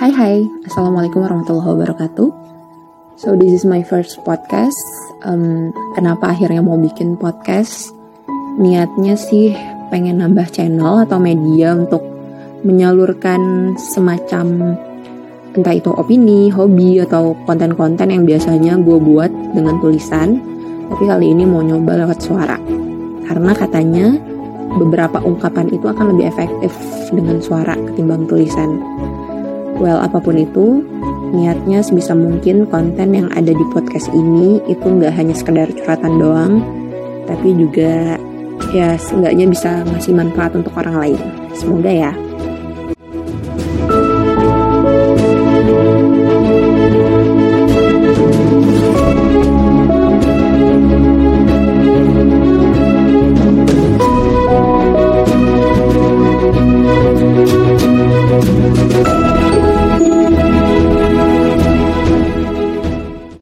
Hai hai, Assalamualaikum warahmatullahi wabarakatuh. So this is my first podcast. Um, Kenapa akhirnya mau bikin podcast? Niatnya sih pengen nambah channel atau media untuk menyalurkan semacam entah itu opini, hobi, atau konten-konten yang biasanya gue buat dengan tulisan. Tapi kali ini mau nyoba lewat suara. Karena katanya beberapa ungkapan itu akan lebih efektif dengan suara ketimbang tulisan. Well, apa pun itu, niatnya sebisa mungkin konten yang ada di podcast ini itu nggak hanya sekedar curhatan doang, tapi juga ya seenggaknya bisa ngasih manfaat untuk orang lain. Semoga ya.